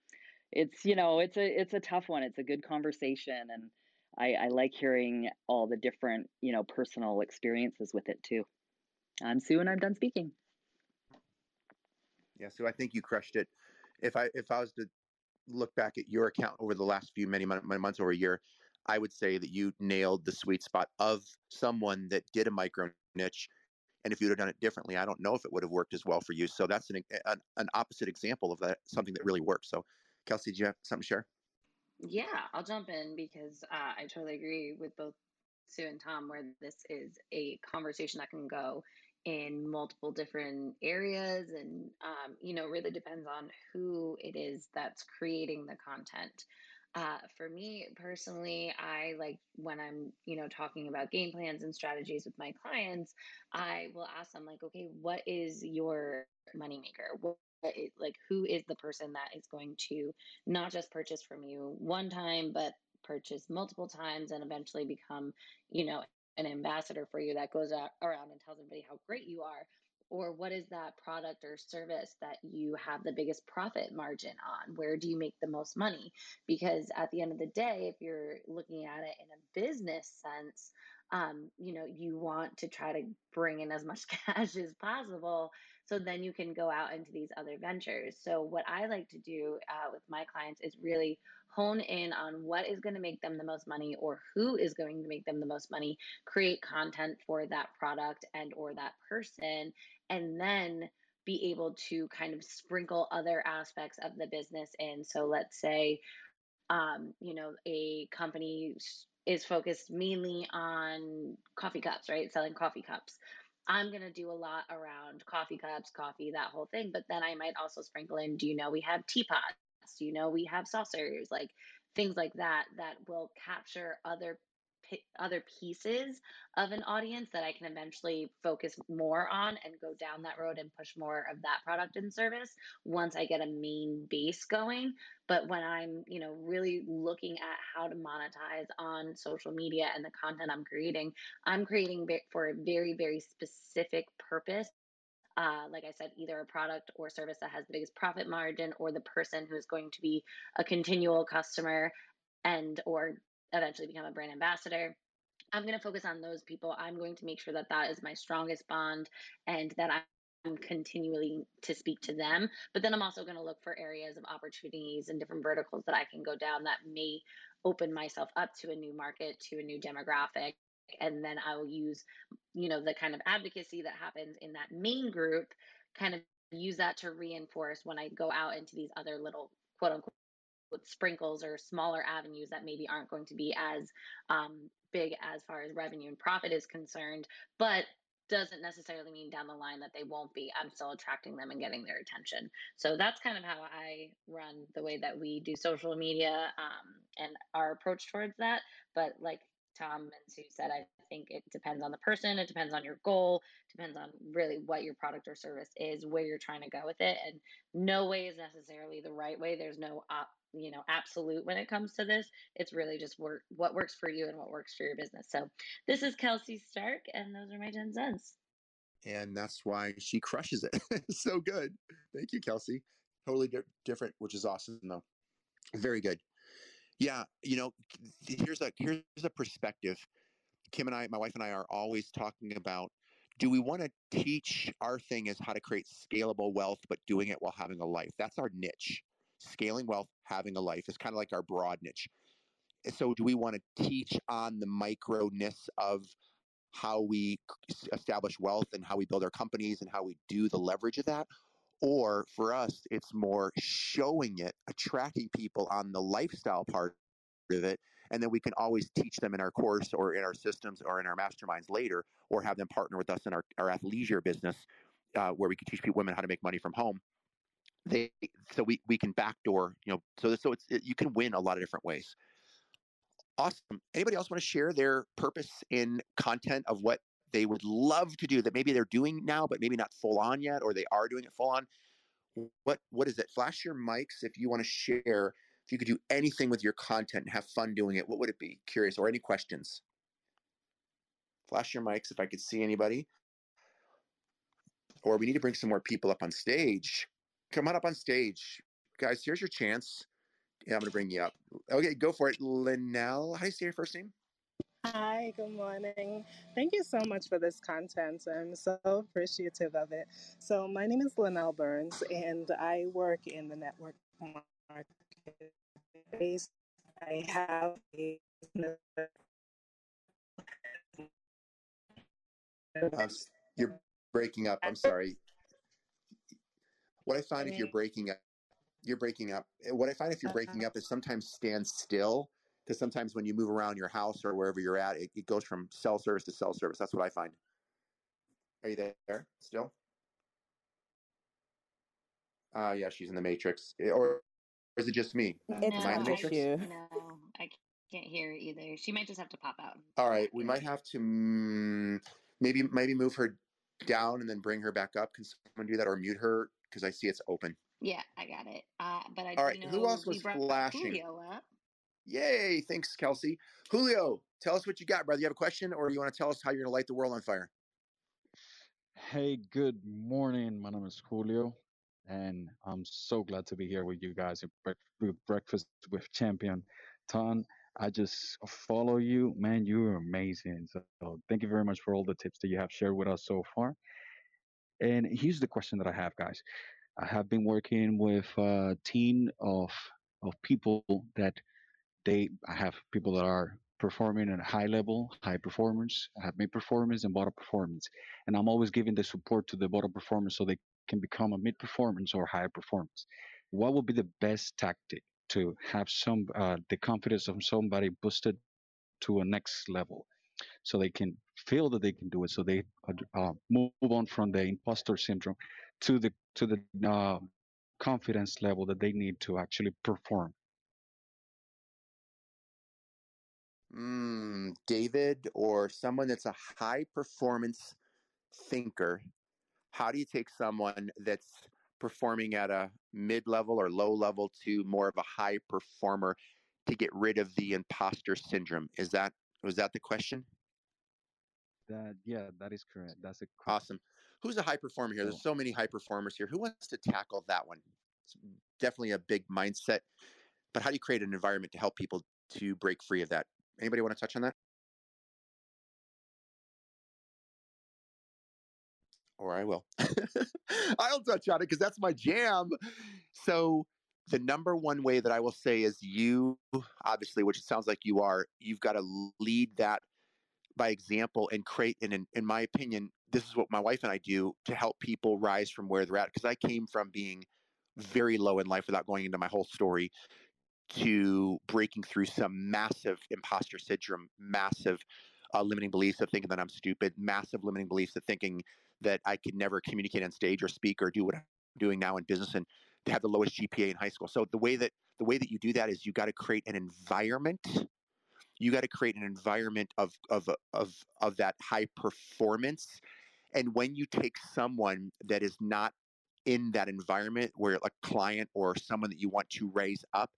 it's you know it's a it's a tough one. It's a good conversation, and I, I like hearing all the different you know personal experiences with it too. I'm Sue, and I'm done speaking. Yeah, Sue, I think you crushed it. If I if I was to look back at your account over the last few many months or a year, I would say that you nailed the sweet spot of someone that did a micro niche. And if you'd have done it differently, I don't know if it would have worked as well for you. So that's an, an, an opposite example of that, something that really works. So, Kelsey, do you have something to share? Yeah, I'll jump in because uh, I totally agree with both Sue and Tom, where this is a conversation that can go in multiple different areas and um, you know really depends on who it is that's creating the content uh, for me personally, I like when I'm, you know, talking about game plans and strategies with my clients, I will ask them like, okay, what is your moneymaker? What is, like, who is the person that is going to not just purchase from you one time, but purchase multiple times and eventually become, you know, an ambassador for you that goes out around and tells everybody how great you are or what is that product or service that you have the biggest profit margin on? Where do you make the most money? Because at the end of the day if you're looking at it in a business sense um, you know you want to try to bring in as much cash as possible so then you can go out into these other ventures so what i like to do uh, with my clients is really hone in on what is going to make them the most money or who is going to make them the most money create content for that product and or that person and then be able to kind of sprinkle other aspects of the business in. So let's say, um, you know, a company is focused mainly on coffee cups, right? Selling coffee cups. I'm going to do a lot around coffee cups, coffee, that whole thing. But then I might also sprinkle in, do you know we have teapots? Do you know we have saucers? Like things like that, that will capture other other pieces of an audience that I can eventually focus more on and go down that road and push more of that product and service once I get a main base going. But when I'm, you know, really looking at how to monetize on social media and the content I'm creating, I'm creating for a very, very specific purpose uh, like I said, either a product or service that has the biggest profit margin, or the person who is going to be a continual customer and or eventually become a brand ambassador. I'm going to focus on those people. I'm going to make sure that that is my strongest bond and that I'm continually to speak to them. But then I'm also going to look for areas of opportunities and different verticals that I can go down that may open myself up to a new market, to a new demographic. And then I will use, you know, the kind of advocacy that happens in that main group, kind of use that to reinforce when I go out into these other little quote unquote with sprinkles or smaller avenues that maybe aren't going to be as um, big as far as revenue and profit is concerned, but doesn't necessarily mean down the line that they won't be. I'm still attracting them and getting their attention. So that's kind of how I run the way that we do social media um, and our approach towards that. But like Tom and Sue said, I think it depends on the person, it depends on your goal, depends on really what your product or service is, where you're trying to go with it. And no way is necessarily the right way. There's no op- you know absolute when it comes to this. It's really just work what works for you and what works for your business. So this is kelsey stark and those are my 10 cents and that's why she crushes it. So good. Thank you kelsey. Totally di- different which is awesome though. Very good. Yeah you know here's a here's a perspective. Kim and i my wife and i are always talking about do we want to teach our thing is how to create scalable wealth but doing it while having a life? That's our niche scaling wealth, having a life is kind of like our broad niche. So, do we want to teach on the micro microness of how we establish wealth and how we build our companies and how we do the leverage of that? Or for us, it's more showing it, attracting people on the lifestyle part of it, and then we can always teach them in our course or in our systems or in our masterminds later, or have them partner with us in our, our athleisure business, uh, where we can teach people women how to make money from home. They so we we can backdoor, you know, so so it's it, you can win a lot of different ways. Awesome. Anybody else want to share their purpose in content of what they would love to do that maybe they're doing now, but maybe not full on yet, or they are doing it full on? What what is it? Flash your mics if you want to share. If you could do anything with your content and have fun doing it, what would it be? Curious, or any questions? Flash your mics if I could see anybody. Or we need to bring some more people up on stage. Come on up on stage. Guys, here's your chance. Yeah, I'm going to bring you up. Okay, go for it. Linnell, how do you say your first name? Hi, good morning. Thank you so much for this content. I'm so appreciative of it. So, my name is Linnell Burns, and I work in the network market space. I have a you're breaking up. I'm sorry. What I find if you're breaking up, you're breaking up. What I find if you're breaking up is sometimes stand still because sometimes when you move around your house or wherever you're at, it, it goes from cell service to cell service. That's what I find. Are you there still? Uh, yeah, she's in the matrix. Eh, Or is it just me? It's Am I in the just matrix? you. No, I can't hear either. She might just have to pop out. All right, we might have to mm, maybe maybe move her down and then bring her back up. Can someone do that or mute her because I see it's open? Yeah, I got it. Uh, but I All do right, know who else we was brought flashing? Julio up. Yay! Thanks, Kelsey. Julio, tell us what you got, brother. You have a question, or you want to tell us how you're going to light the world on fire? Hey, good morning. My name is Julio, and I'm so glad to be here with you guys at Brec- with Breakfast with Champion. Tom, I just follow you, man. You're amazing. So thank you very much for all the tips that you have shared with us so far. And here's the question that I have, guys. I have been working with a team of of people that they I have people that are performing at a high level, high performance, I have mid performance and bottom performance. And I'm always giving the support to the bottom performance so they can become a mid performance or higher performance. What would be the best tactic to have some uh, the confidence of somebody boosted to a next level so they can feel that they can do it so they uh, move on from the imposter syndrome to the to the uh, confidence level that they need to actually perform Mm, David, or someone that's a high performance thinker. How do you take someone that's performing at a mid level or low level to more of a high performer to get rid of the imposter syndrome? Is that was that the question? that yeah that is correct that's a correct Awesome. Who's a high performer here? There's so many high performers here. Who wants to tackle that one? It's definitely a big mindset. But how do you create an environment to help people to break free of that? Anybody want to touch on that? Or I will. I'll touch on it because that's my jam. So the number one way that I will say is you, obviously, which it sounds like you are, you've got to lead that by example and create and in, in my opinion this is what my wife and i do to help people rise from where they're at because i came from being very low in life without going into my whole story to breaking through some massive imposter syndrome massive uh, limiting beliefs of thinking that i'm stupid massive limiting beliefs of thinking that i could never communicate on stage or speak or do what i'm doing now in business and to have the lowest gpa in high school. So the way that the way that you do that is you got to create an environment. You got to create an environment of of of of that high performance. And when you take someone that is not in that environment where a client or someone that you want to raise up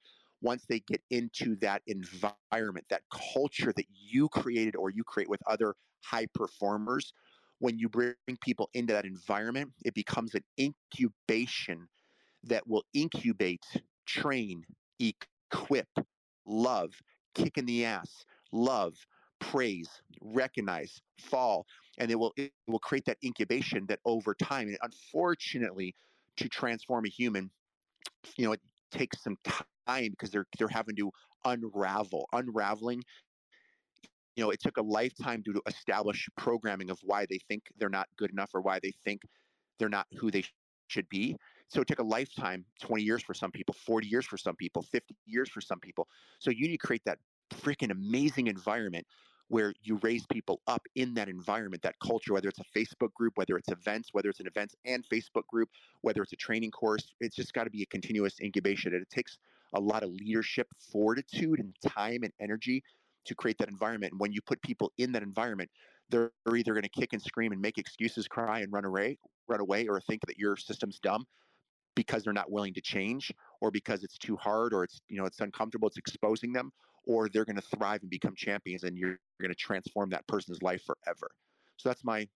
once they get into that environment that culture that you created or you create with other high performers when you bring people into that environment it becomes an incubation that will incubate train equip love kick in the ass, love, praise, recognize, fall, and it will it will create that incubation that over time, and unfortunately, to transform a human, you know, it takes some time because they're they're having to unravel. Unraveling, you know, it took a lifetime to establish programming of why they think they're not good enough or why they think they're not who they should be. So it took a lifetime, 20 years for some people, 40 years for some people, 50 years for some people. So you need to create that freaking amazing environment where you raise people up in that environment, that culture, whether it's a Facebook group, whether it's events, whether it's an events and Facebook group, whether it's a training course, it's just got to be a continuous incubation. And it takes a lot of leadership, fortitude, and time and energy to create that environment. And when you put people in that environment, they're either going to kick and scream and make excuses, cry and run away, run away, or think that your system's dumb because they're not willing to change or because it's too hard or it's you know it's uncomfortable it's exposing them or they're going to thrive and become champions and you're going to transform that person's life forever. So that's my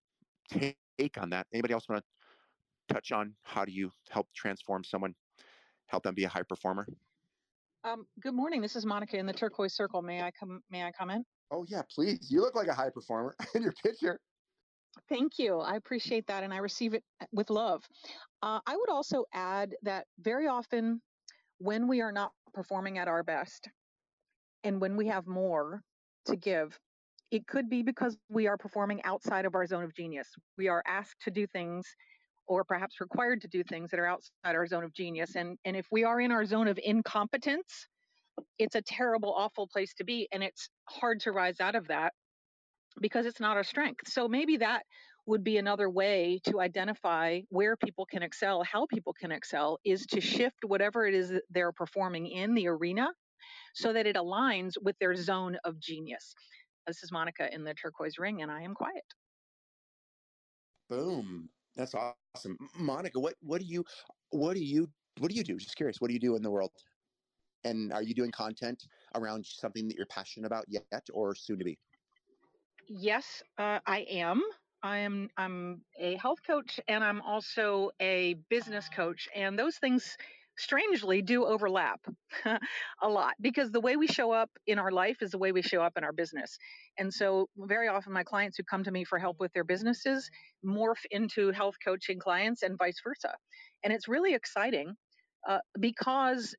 take on that. Anybody else want to touch on how do you help transform someone help them be a high performer? Um, good morning this is monica in the turquoise circle. May i come may i comment? Oh yeah please. You look like a high performer in your picture Thank you. I appreciate that and I receive it uh, with love. Uh, I would also add that very often when we are not performing at our best and when we have more to give, it could be because we are performing outside of our zone of genius. We are asked to do things or perhaps required to do things that are outside our zone of genius. And, and if we are in our zone of incompetence, it's a terrible, awful place to be. And it's hard to rise out of that because it's not our strength. So maybe that would be another way to identify where people can excel, how people can excel, is to shift whatever it is that they're performing in the arena so that it aligns with their zone of genius. This is Monica in the turquoise ring, and I am quiet. Boom. That's awesome. Monica, what, what do you what do you what do you do? Just curious, what do you do in the world? And are you doing content around something that you're passionate about yet or soon to be? Yes, uh, I am. I am I'm a health coach and I'm also a business coach and those things strangely do overlap a lot because the way we show up in our life is the way we show up in our business. And so very often my clients who come to me for help with their businesses morph into health coaching clients and vice versa. And it's really exciting uh, because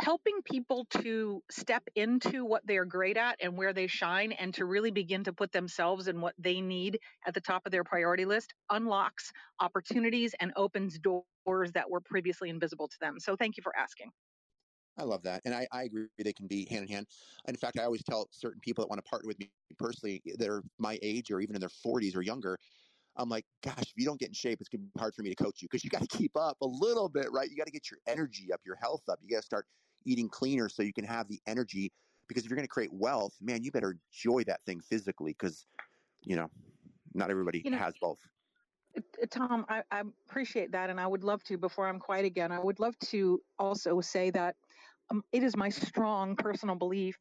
helping people to step into what they're great at and where they shine and to really begin to put themselves and what they need at the top of their priority list unlocks opportunities and opens doors that were previously invisible to them. So thank you for asking. I love that. And I, I agree they can be hand in hand. In fact, I always tell certain people that want to partner with me personally that are my age or even in their 40s or younger, I'm like, gosh, if you don't get in shape, it's going to be hard for me to coach you because you got to keep up a little bit, right? You got to get your energy up, your health up. You got to start eating cleaner so you can have the energy. Because if you're going to create wealth, man, you better enjoy that thing physically because, you know, not everybody you know, has both. Tom, I, I appreciate that, and I would love to. Before I'm quiet again, I would love to also say that um, it is my strong personal belief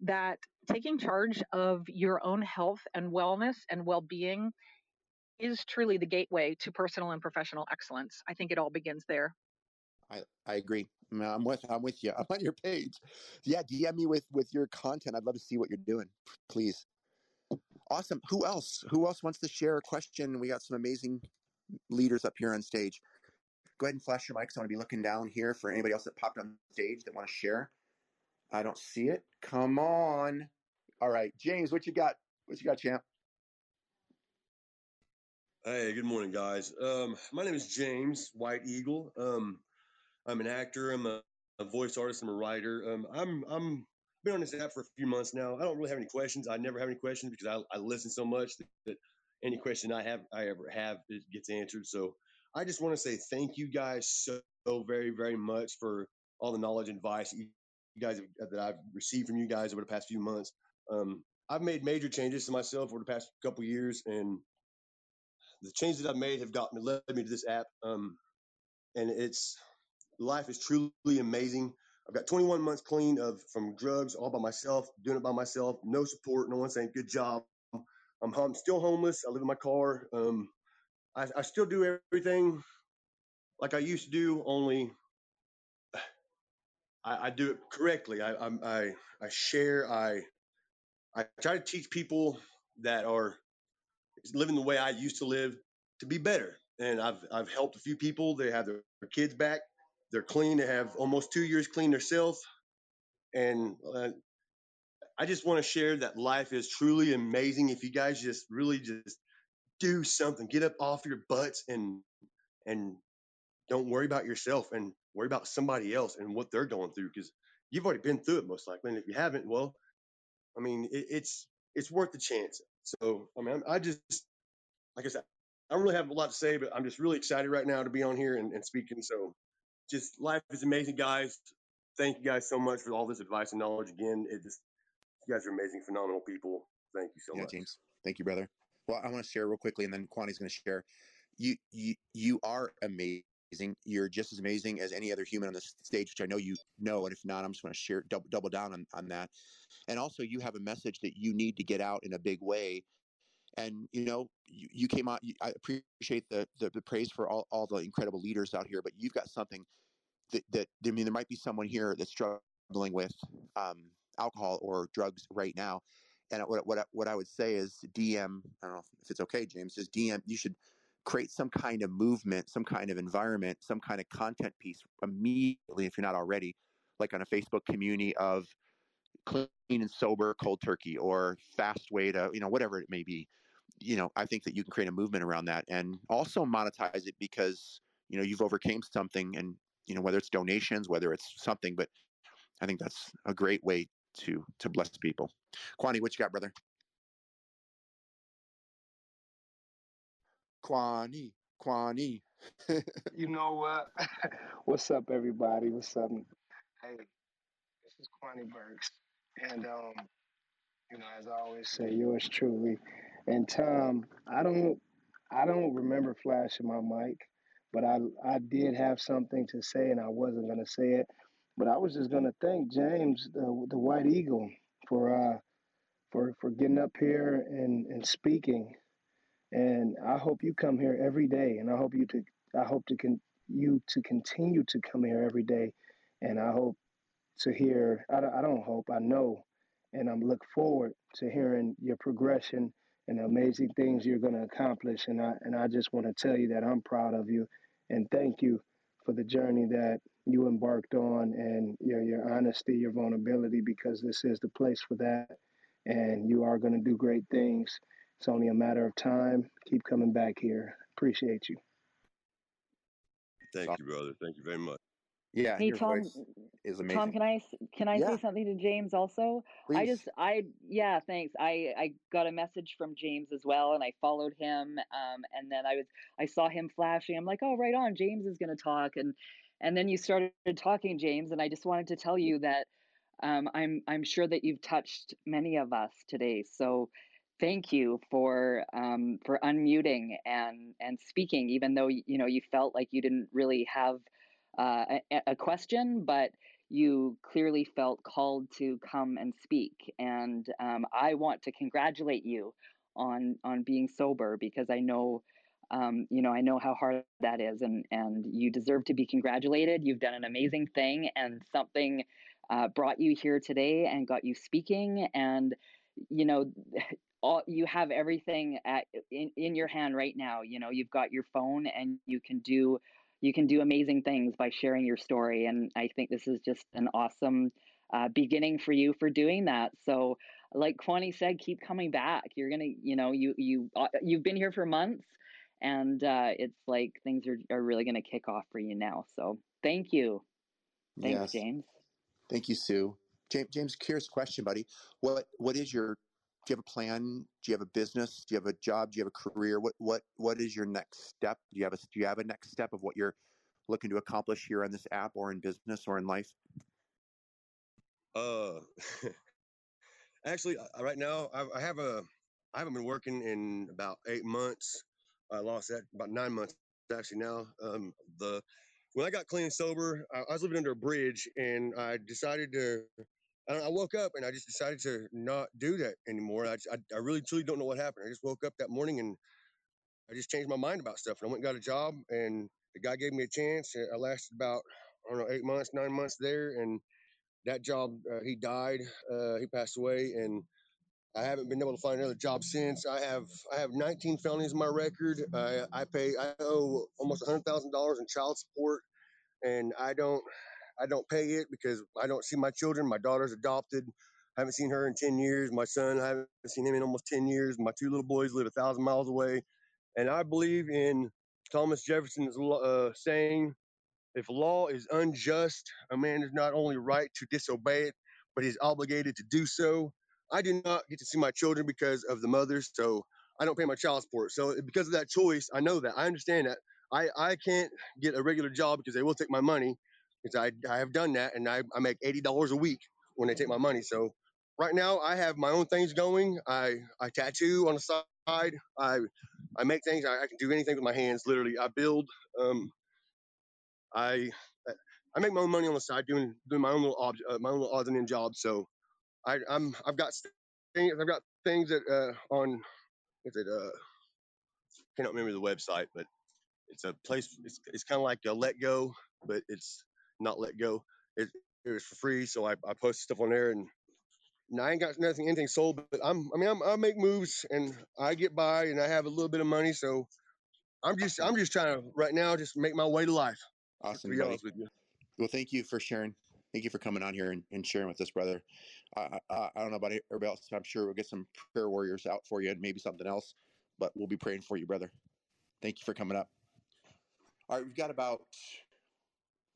that taking charge of your own health and wellness and well-being is truly the gateway to personal and professional excellence. I think it all begins there. I, I agree. I'm with I'm with you. I'm on your page. Yeah, DM me with with your content. I'd love to see what you're doing. Please. Awesome. Who else? Who else wants to share a question? We got some amazing leaders up here on stage. Go ahead and flash your mics. I want to be looking down here for anybody else that popped on stage that want to share. I don't see it. Come on. All right, James, what you got? What you got, champ? Hey, good morning, guys. Um, my name is James White Eagle. Um, I'm an actor. I'm a, a voice artist. I'm a writer. Um, I'm I'm been on this app for a few months now. I don't really have any questions. I never have any questions because I, I listen so much that, that any question I have I ever have it gets answered. So I just want to say thank you guys so, very very much for all the knowledge and advice you guys have, that I've received from you guys over the past few months. Um, I've made major changes to myself over the past couple years, and the changes that I've made have got me led me to this app. Um, and it's life is truly amazing. I've got 21 months clean of from drugs all by myself, doing it by myself, no support, no one saying good job. I'm, I'm still homeless. I live in my car. Um, I, I still do everything like I used to do, only I, I do it correctly. I, I, I, I share. I, I try to teach people that are living the way I used to live to be better. And I've, I've helped a few people. They have their, their kids back they're clean. They have almost two years clean themselves. And uh, I just want to share that life is truly amazing if you guys just really just do something. Get up off your butts and and don't worry about yourself and worry about somebody else and what they're going through because you've already been through it most likely. And if you haven't, well, I mean, it, it's it's worth the chance. So I mean, I, just like I said, I don't really have a lot to say, but I'm just really excited right now to be on here and, and speaking. So just life is amazing, guys. Thank you guys so much for all this advice and knowledge. Again, it just you guys are amazing, phenomenal people. Thank you so yeah, much. James. Thank you, brother. Well, I want to share real quickly, and then Kwani's going to share. You, you, you are amazing. You're just as amazing as any other human on this stage, which I know you know. And if not, I'm just going to share double, double down on, on that. And also, you have a message that you need to get out in a big way. And you know, you, you came out. I appreciate the, the, the praise for all, all the incredible leaders out here, but you've got something that, that I mean, there might be someone here that's struggling with um, alcohol or drugs right now. And what what what I would say is DM. I don't know if it's okay, James. Is DM. You should create some kind of movement, some kind of environment, some kind of content piece immediately if you're not already, like on a Facebook community of clean and sober cold turkey or fast way to you know whatever it may be. You know, I think that you can create a movement around that and also monetize it because you know you've overcame something and you know whether it's donations, whether it's something, but I think that's a great way to to bless people. Kwani, what you got, brother? Kwani, Kwani. you know what? What's up, everybody? What's up? Hey, this is Kwani Burks, and um, you know, as I always say, yours truly. And Tom, I don't, I don't remember flashing my mic, but I, I did have something to say, and I wasn't gonna say it, but I was just gonna thank James, the the White Eagle, for uh, for for getting up here and and speaking and I hope you come here every day, and I hope you to I hope to con- you to continue to come here every day, and I hope to hear. I don't, I don't hope I know, and I'm look forward to hearing your progression and the amazing things you're going to accomplish. And I and I just want to tell you that I'm proud of you, and thank you for the journey that you embarked on and your your honesty, your vulnerability, because this is the place for that, and you are going to do great things. It's only a matter of time. Keep coming back here. Appreciate you. Thank you, brother. Thank you very much. Yeah, Hey your Tom, voice is amazing. Tom, can I can I Yeah. say something to James also? I just I yeah, thanks. I I got a message from James as well, and I followed him. Um, and then I was I saw him flashing. I'm like, oh, right on. James is going to talk, and and then you started talking, James, and I just wanted to tell you that um, I'm I'm sure that you've touched many of us today. So thank you for um, for unmuting and and speaking, even though you know you felt like you didn't really have uh, a, a question, but you clearly felt called to come and speak. And um, I want to congratulate you on on being sober because I know. Um, you know, I know how hard that is, and and you deserve to be congratulated. You've done an amazing thing, and something uh, brought you here today and got you speaking. And you know, all you have everything at in, in your hand right now. You know, you've got your phone, and you can do you can do amazing things by sharing your story. And I think this is just an awesome uh, beginning for you for doing that. So, like Kwani said, keep coming back. You're gonna, you know, you you uh, you've been here for months, and uh, it's like things are are really gonna kick off for you now. So, thank you, thanks, Yes. James. Thank you, Sue. James, James, curious question, buddy. What what is your do you have a plan? Do you have a business? Do you have a job? Do you have a career? What what what is your next step? Do you have a do you have a next step of what you're looking to accomplish here on this app or in business or in life? Uh, actually, uh, right now I, I have a I haven't been working in about eight months. I lost that about nine months actually now. Um, the when I got clean and sober, I, I was living under a bridge, and I decided to. I, I woke up and I just decided to not do that anymore. I, just, I I really truly don't know what happened. I just woke up that morning and I just changed my mind about stuff. And I went and got a job, and the guy gave me a chance. I lasted about I don't know eight months, nine months there, and that job uh, he died. Uh, he passed away, and I haven't been able to find another job since. I have I have 19 felonies in my record. I I pay I owe almost hundred thousand dollars in child support, and I don't I don't pay it because I don't see my children. My daughter's adopted. I haven't seen her in 10 years. My son, I haven't seen him in almost 10 years. My two little boys live a thousand miles away. And I believe in Thomas Jefferson's uh, saying, if law is unjust, a man is not only right to disobey it, but he's obligated to do so. I do not get to see my children because of the mothers, so I don't pay my child support. So because of that choice, I know that. I understand that. I, I can't get a regular job because they will take my money because I, I have done that and I, I make $80 a week when they take my money. So right now I have my own things going. I, I tattoo on the side. I, I make things. I, I can do anything with my hands. Literally, I build. Um, I I make my own money on the side doing doing my own little ob, uh, my own little odds and ends jobs. So I, I'm I've got things I've got things that uh, on is it uh cannot remember the website, but it's a place. It's it's kind of like a Letgo, but it's not Letgo. It it was for free, so I, I post stuff on there and. and I ain't got nothing, anything sold, but I'm. I mean, I'm, I make moves and I get by, and I have a little bit of money, so I'm just. I'm just trying to right now just make my way to life. To Awesome, be buddy. honest with you. Well, thank you for sharing. Thank you for coming on here and, and sharing with us, brother. I, I, I don't know about everybody else. I'm sure we'll get some prayer warriors out for you and maybe something else, but we'll be praying for you, brother. Thank you for coming up. All right, we've got about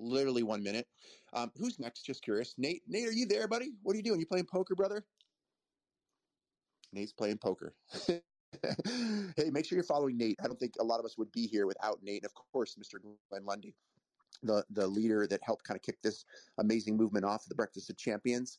literally one minute. Um, who's next? Just curious. Nate, Nate, are you there, buddy? What are you doing? You playing poker, brother? Nate's playing poker. hey, make sure you're following Nate. I don't think a lot of us would be here without Nate. And of course, Mr. Glenn Lundy, the, the leader that helped kind of kick this amazing movement off, the Breakfast of Champions.